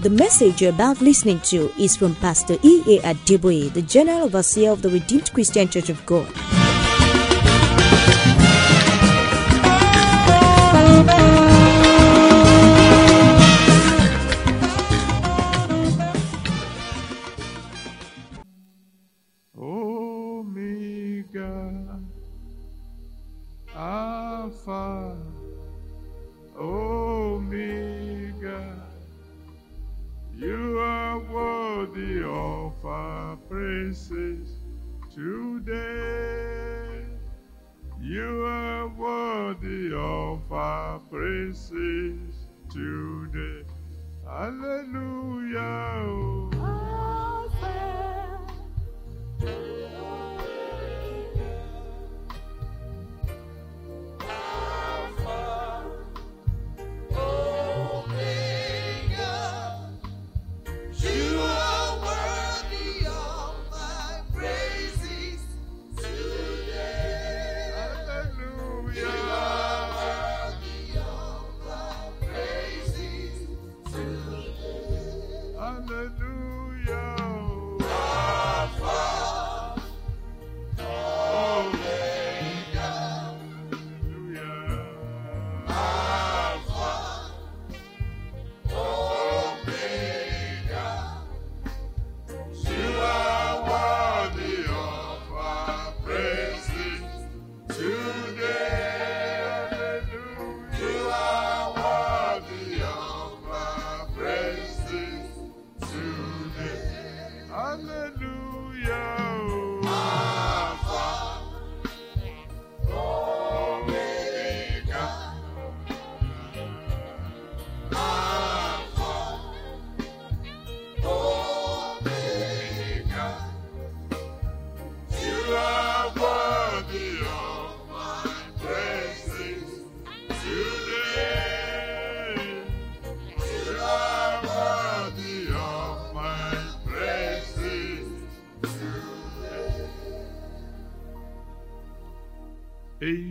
The message you're about listening to is from Pastor E.A. Adeboye, the General Overseer of the Redeemed Christian Church of God. Worthy of our praises today. Hallelujah.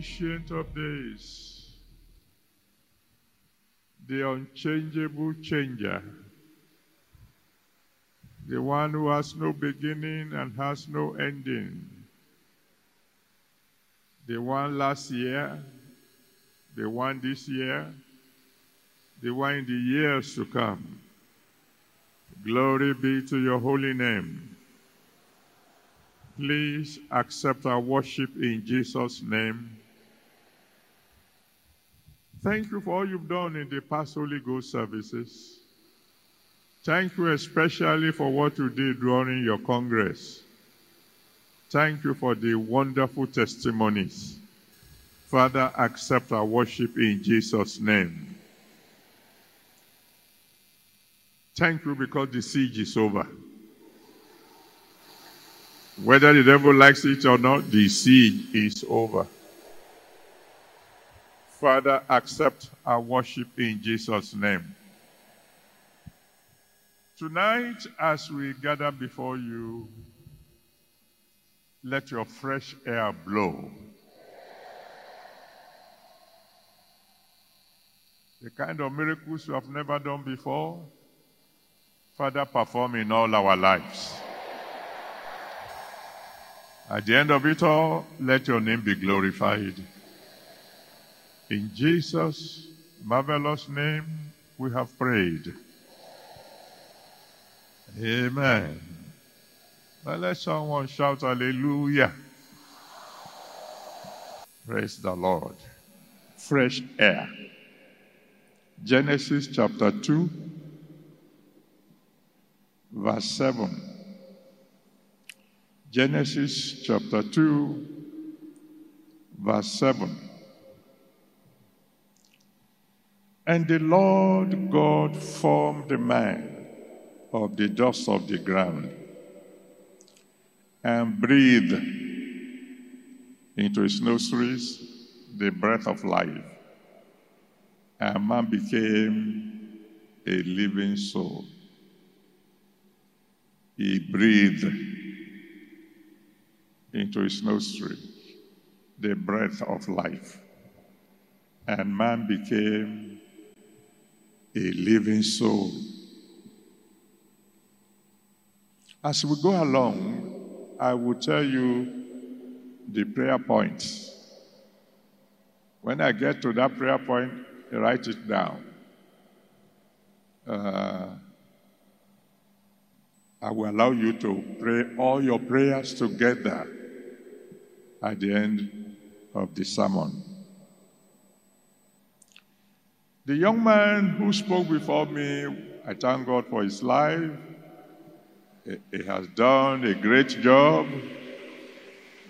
Ancient of days, the unchangeable changer the one who has no beginning and has no ending, the one last year, the one this year, the one in the years to come. Glory be to your holy name. Please accept our worship in Jesus' name. Thank you for all you've done in the past Holy Ghost services. Thank you especially for what you did during your Congress. Thank you for the wonderful testimonies. Father, accept our worship in Jesus' name. Thank you because the siege is over. Whether the devil likes it or not, the siege is over. Father, accept our worship in Jesus' name. Tonight, as we gather before you, let your fresh air blow. The kind of miracles you have never done before, Father, perform in all our lives. At the end of it all, let your name be glorified. In Jesus' marvelous name, we have prayed. Amen. Well, let someone shout hallelujah. Praise the Lord. Fresh air. Genesis chapter 2, verse 7. Genesis chapter 2, verse 7. And the Lord God formed the man of the dust of the ground and breathed into his nostrils the breath of life. And man became a living soul. He breathed into his nostrils the breath of life. And man became a living soul. As we go along, I will tell you the prayer points. When I get to that prayer point, write it down. Uh, I will allow you to pray all your prayers together at the end of the sermon. The young man who spoke before me, I thank God for his life. He, has done a great job.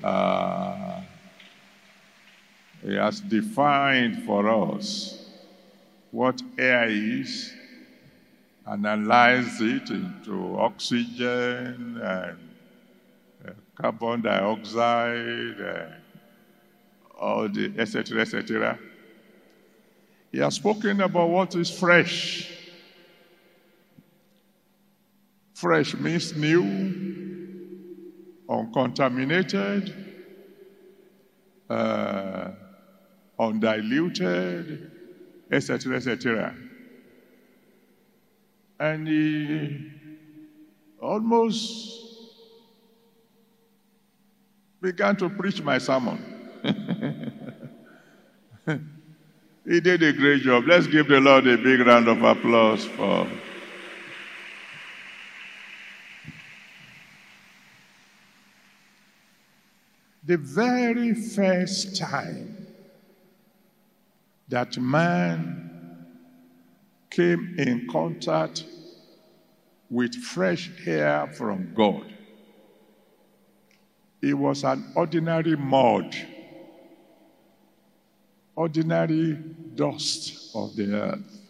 Uh, he has defined for us what air is, analyzed it into oxygen and uh, carbon dioxide, and all the etc. etc. He has spoken about what is fresh. Fresh means new, uncontaminated, uh, undiluted, etc., etc. And he almost began to preach my sermon. he did a great job. Let's give the Lord a big round of applause for. The very first time that man came in contact with fresh air from God, it was an ordinary mud, ordinary dust of the earth.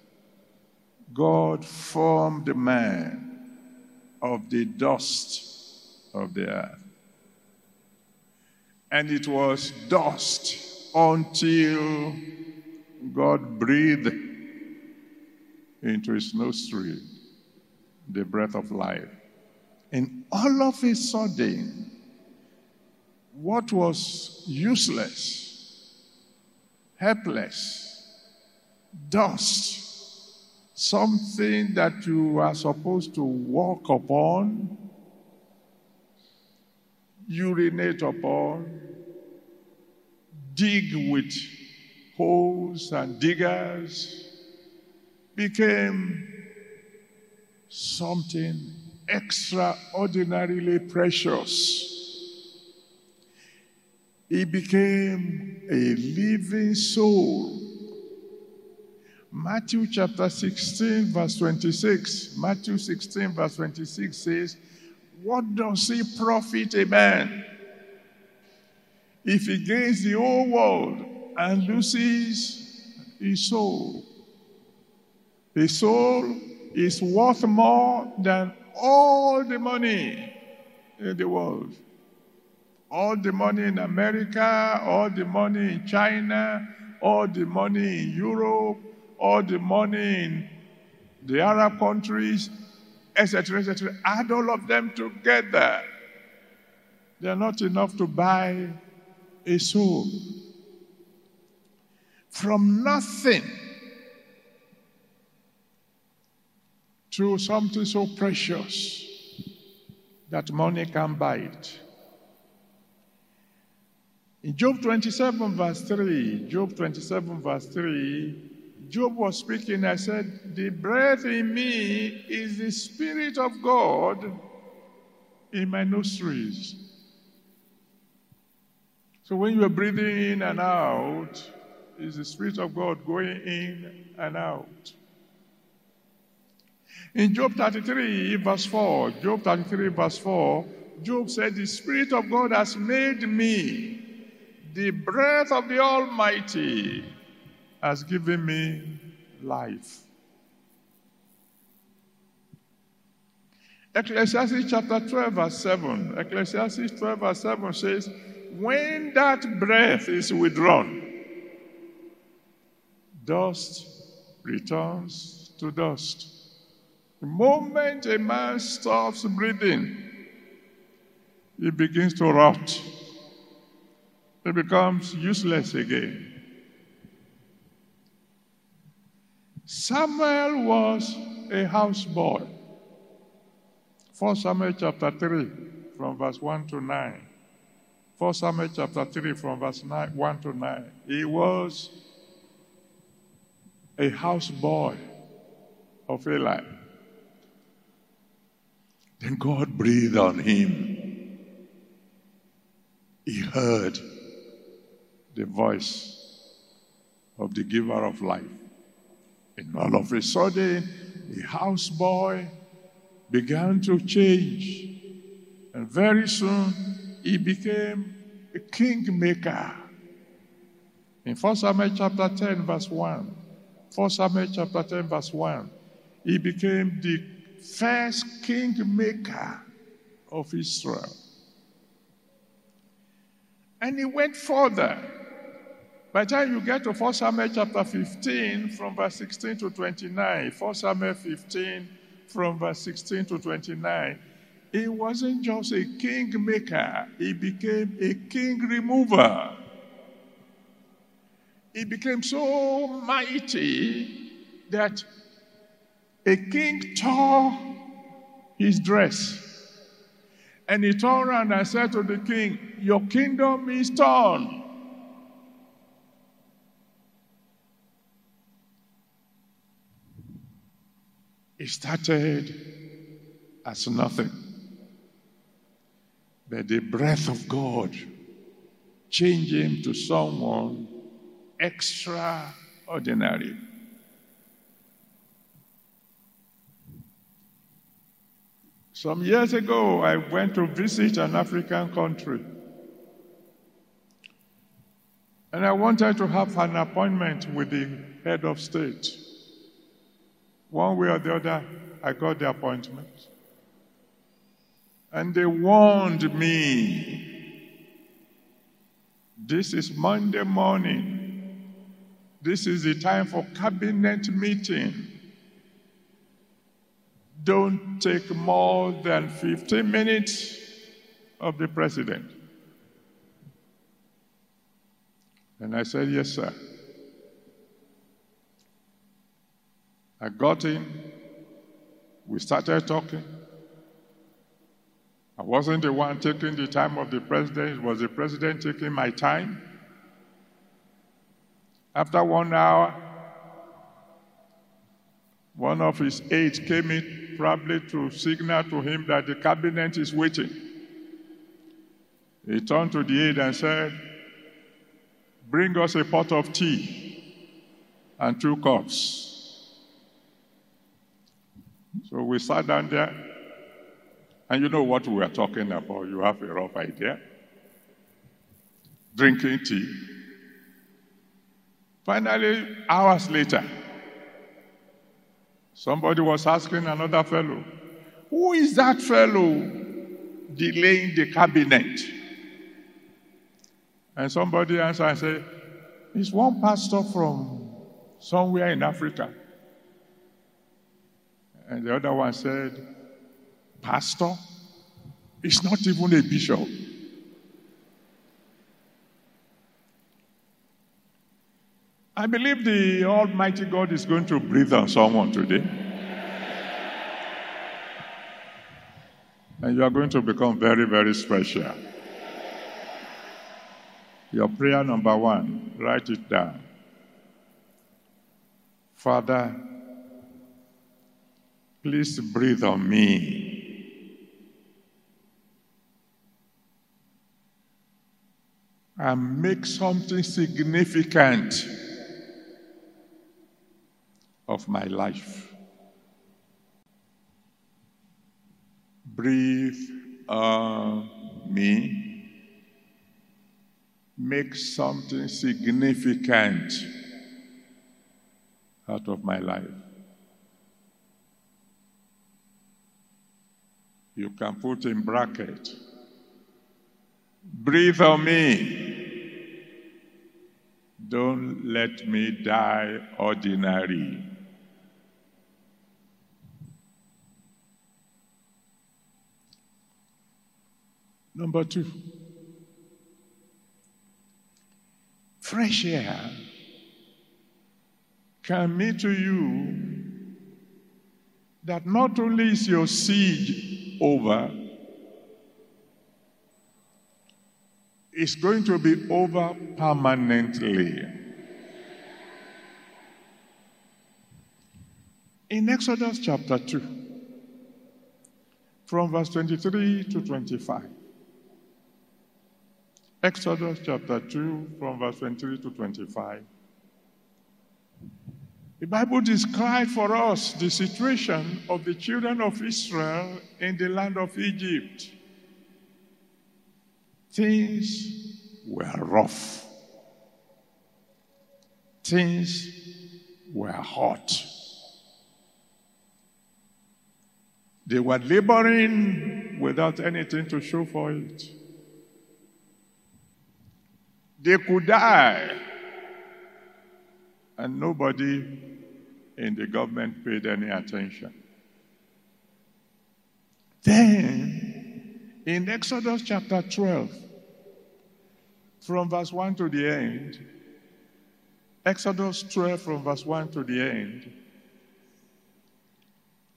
God formed man of the dust of the earth. And it was dust until God breathed into his nostril the breath of life. And all of a sudden, what was useless, helpless, dust, something that you are supposed to walk upon, urinate upon, dig with holes and diggers, became something extraordinarily precious. He became a living soul. Matthew chapter 16, verse 26. Matthew 16, verse 26 says, What does he profit a man if he gains the whole world and loses his soul? His soul is worth more than all the money in the world. All the money in America, all the money in China, all the money in Europe, all the money in the Arab countries, etc., etc. Add all of them together. They're not enough to buy a soul. From nothing to something so precious that money can buy it. In Job 27, verse 3, Job 27, verse 3, Job was speaking. I said, The breath in me is the Spirit of God in my nostrils. So when you are breathing in and out, is the Spirit of God going in and out. In Job 33, verse 4, Job 33, verse 4, Job said, The Spirit of God has made me. The breath of the Almighty has given me life. Ecclesiastes chapter 12, verse 7. Ecclesiastes 12, verse 7 says, When that breath is withdrawn, dust returns to dust. The moment a man stops breathing, he begins to rot. He becomes useless again. Samuel was a houseboy 1 Samuel chapter 3, from verse 1 to 9. 1 Samuel chapter 3, from verse 9, 1 to 9. He was a houseboy of Eli. Then God breathed on him. He heard the voice of the giver of life. And all of a sudden, the houseboy began to change. And very soon, he became a kingmaker. In 1 Samuel chapter 10, verse 1, 1 Samuel chapter 10, verse 1, he became the first kingmaker of Israel. And he went further. By the time you get to 1 Samuel chapter 15, from verse 16 to 29, 1 Samuel 15, from verse 16 to 29, he wasn't just a king maker, he became a king remover. He became so mighty that a king tore his dress. And he turned around and said to the king, Your kingdom is torn. It started as nothing. But the breath of God changed him to someone extraordinary. Some years ago, I went to visit an African country. And I wanted to have an appointment with the head of state. One way or the other, I got the appointment. And they warned me this is Monday morning. This is the time for cabinet meeting. Don't take more than 15 minutes of the president. And I said, Yes, sir. I got in. We started talking. I wasn't the one taking the time of the president, it was the president taking my time. After one hour, one of his aides came in probably to signal to him that the cabinet is waiting. He turned to the aide and said, Bring us a pot of tea and two cups. So we sat down there, and you know what we were talking about. You have a rough idea. Drinking tea. Finally, hours later, somebody was asking another fellow, Who is that fellow delaying the cabinet? And somebody answered and said, It's one pastor from somewhere in Africa. And the other one said, Pastor? It's not even a bishop. I believe the Almighty God is going to breathe on someone today. And you are going to become very, very special. Your prayer number one, write it down. Father, please breathe on me. And make something significant of my life. Breathe on me make something significant out of my life. You can put in bracket, breathe on me. Don't let me die ordinary. Number two. fresh air can mean to you that not only is your siege over, it's going to be over permanently. In Exodus chapter 2, from verse 23 to 25. Exodus chapter 2, from verse 23 to 25. The Bible describes for us the situation of the children of Israel in the land of Egypt. Things were rough, things were hot. They were laboring without anything to show for it. They could die, and nobody in the government paid any attention. Then, in Exodus chapter 12, from verse 1 to the end, Exodus 12 from verse 1 to the end,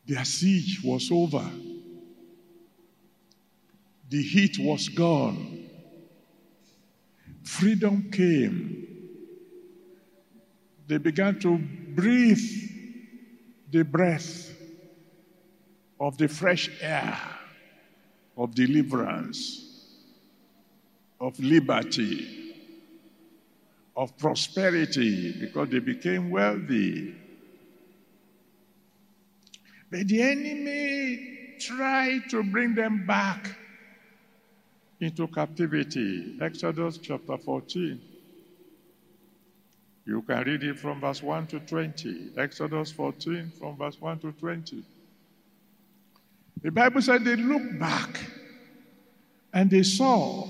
their siege was over. The heat was gone. Freedom came. They began to breathe the breath of the fresh air of deliverance, of liberty, of prosperity, because they became wealthy. But the enemy tried to bring them back into captivity. Exodus chapter 14. You can read it from verse 1 to 20. Exodus 14 from verse 1 to 20. The Bible said they looked back and they saw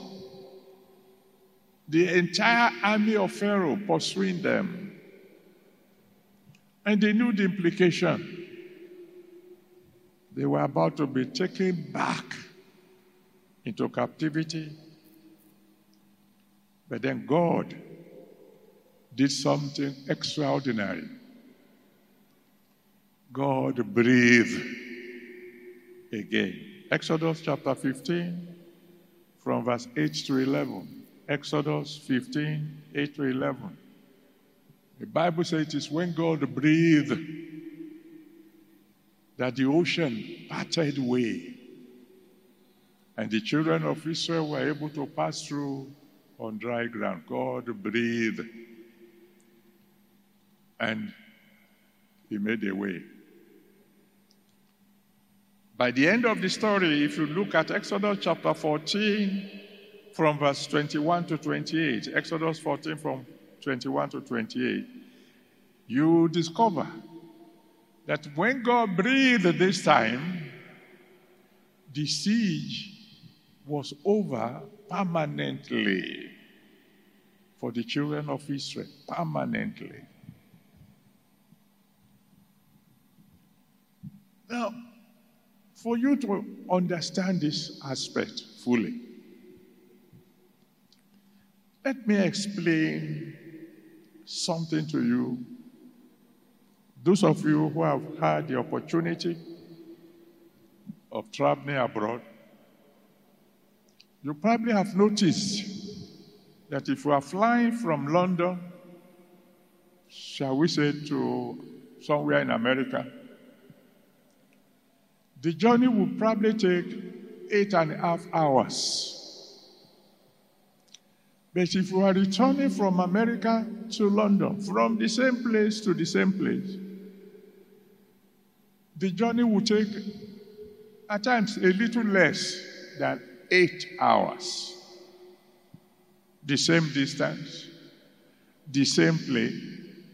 the entire army of Pharaoh pursuing them. And they knew the implication. They were about to be taken back into captivity. But then God did something extraordinary. God breathed again. Exodus chapter 15, from verse 8 to 11. Exodus 15, 8 to 11. The Bible says it is when God breathed that the ocean parted way and the children of Israel were able to pass through on dry ground. God breathed and he made a way. By the end of the story, if you look at Exodus chapter 14, from verse 21 to 28, Exodus 14 from 21 to 28, you discover that when God breathed this time, the siege was over permanently for the children of Israel. Permanently. Now, for you to understand this aspect fully, let me explain something to you. Those of you who have had the opportunity of traveling abroad, you probably have noticed that if you are flying from London, shall we say, to somewhere in America, the journey will probably take eight and a half hours. But if you are returning from America to London, from the same place to the same place, the journey will take at times a little less than eight hours. The same distance, the same plane.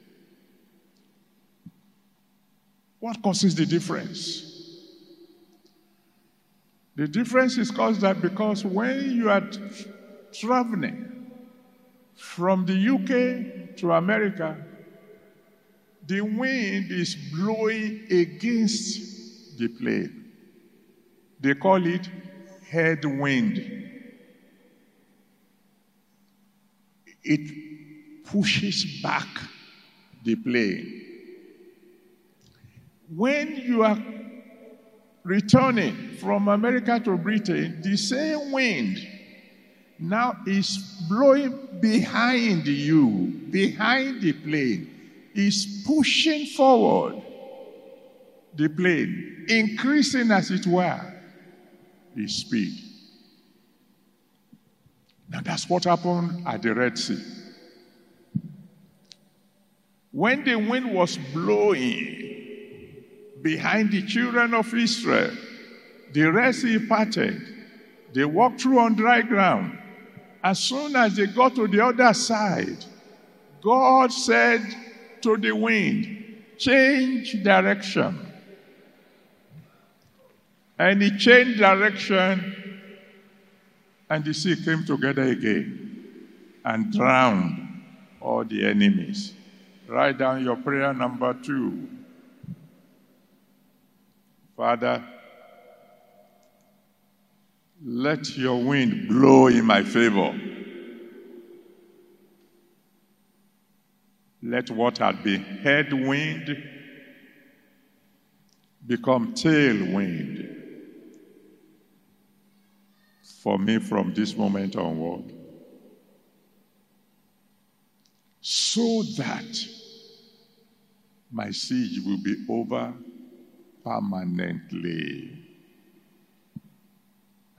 What causes the difference? The difference is caused that because when you are traveling from the UK to America, the wind is blowing against the plane. They call it headwind. It pushes back the plane. When you are returning from America to Britain, the same wind now is blowing behind you, behind the plane, is pushing forward the plane, increasing as it were the speed. Now that's what happened at the Red Sea. When the wind was blowing behind the children of Israel, the Red Sea parted. They walked through on dry ground. As soon as they got to the other side, God said to the wind, Change direction. And he changed direction, and the sea came together again and drowned all the enemies. Write down your prayer number two. Father, let your wind blow in my favor. Let what had been headwind become tailwind for me from this moment onward. So that my siege will be over permanently.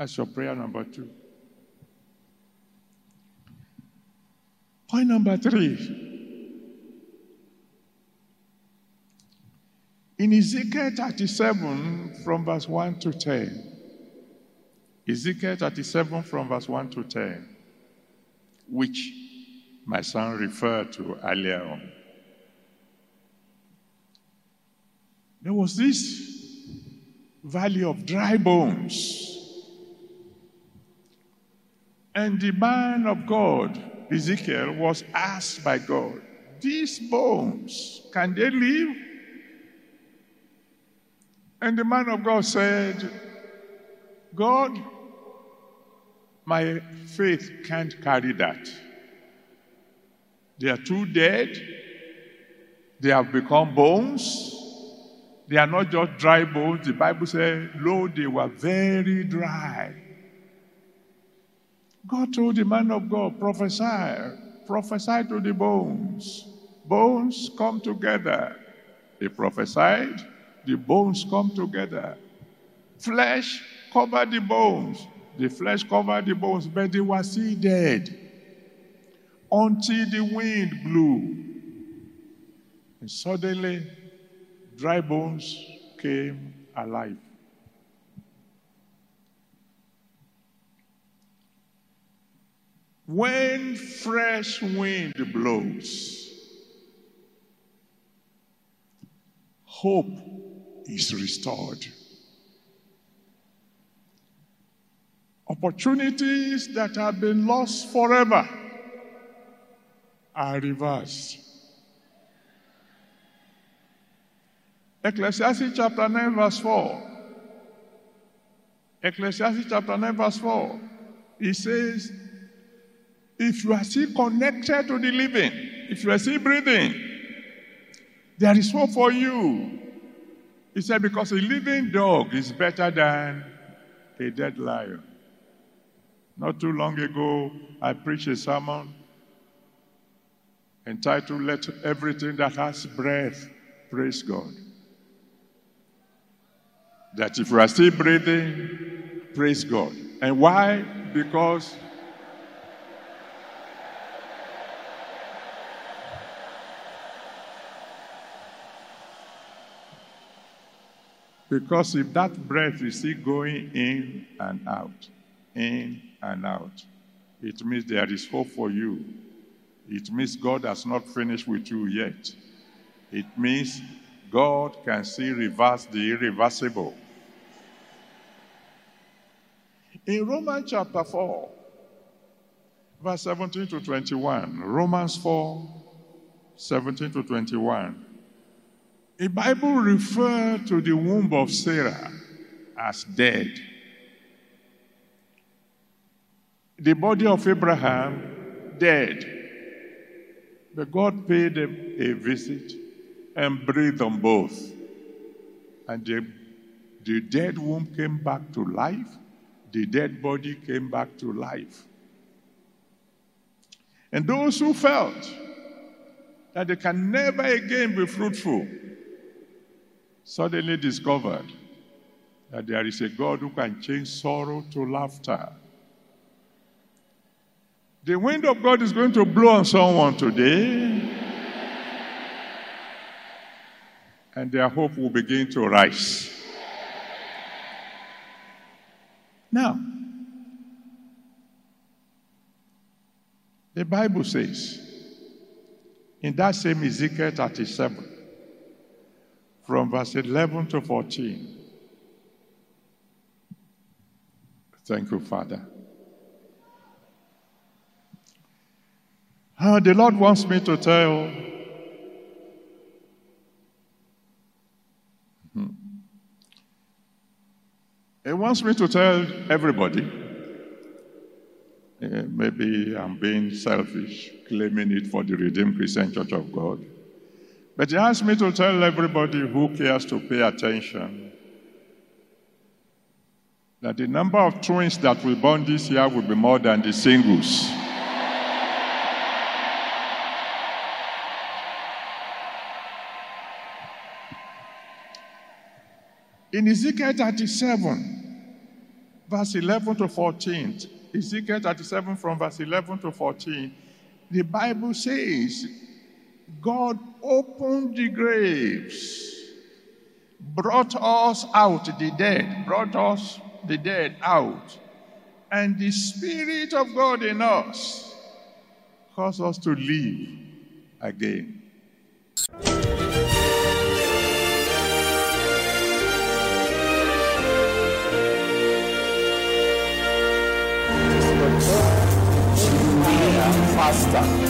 That's your prayer number two. Point number three. In Ezekiel 37, from verse 1 to 10, Ezekiel 37, from verse 1 to 10, which my son referred to earlier on. There was this valley of dry bones. And the man of God, Ezekiel, was asked by God, These bones, can they live? And the man of God said, God, my faith can't carry that. They are too dead. They have become bones. They are not just dry bones. The Bible says, lo, they were very dry. God told the man of God, prophesy, prophesy to the bones. Bones come together. He prophesied, the bones come together. Flesh covered the bones. The flesh covered the bones, but they were still dead until the wind blew. And suddenly, dry bones came alive. When fresh wind blows, hope is restored. Opportunities that have been lost forever are reversed. Ecclesiastes chapter 9, verse 4. Ecclesiastes chapter 9, verse 4. It says, if you are still connected to the living, if you are still breathing, there is hope for you. He said, because a living dog is better than a dead lion. Not too long ago, I preached a sermon entitled, Let Everything That Has Breath Praise God. That if you are still breathing, praise God. And why? Because Because if that breath is still going in and out, in and out, it means there is hope for you. It means God has not finished with you yet. It means God can still reverse the irreversible. In Romans chapter 4, verse 17 to 21, Romans 4, 17 to 21, the Bible refers to the womb of Sarah as dead. The body of Abraham, dead. But God paid a, a visit and breathed on both. And the, The dead womb came back to life, the dead body came back to life. And those who felt that they can never again be fruitful suddenly discovered that there is a God who can change sorrow to laughter. The wind of God is going to blow on someone today, and their hope will begin to rise. Now, the Bible says in that same Ezekiel 37, from verse 11 to 14. Thank you, Father. Uh, the Lord wants me to tell Hmm. He wants me to tell everybody. Uh, maybe I'm being selfish, claiming it for the Redeemed Christian Church of God. But he asked me to tell everybody who cares to pay attention that the number of twins that will born this year will be more than the singles. In Ezekiel 37, verse 11 to 14, Ezekiel 37 from verse 11 to 14, the Bible says, God opened the graves, brought us out, the dead, brought us, the dead, out. And the Spirit of God in us caused us to live again. faster.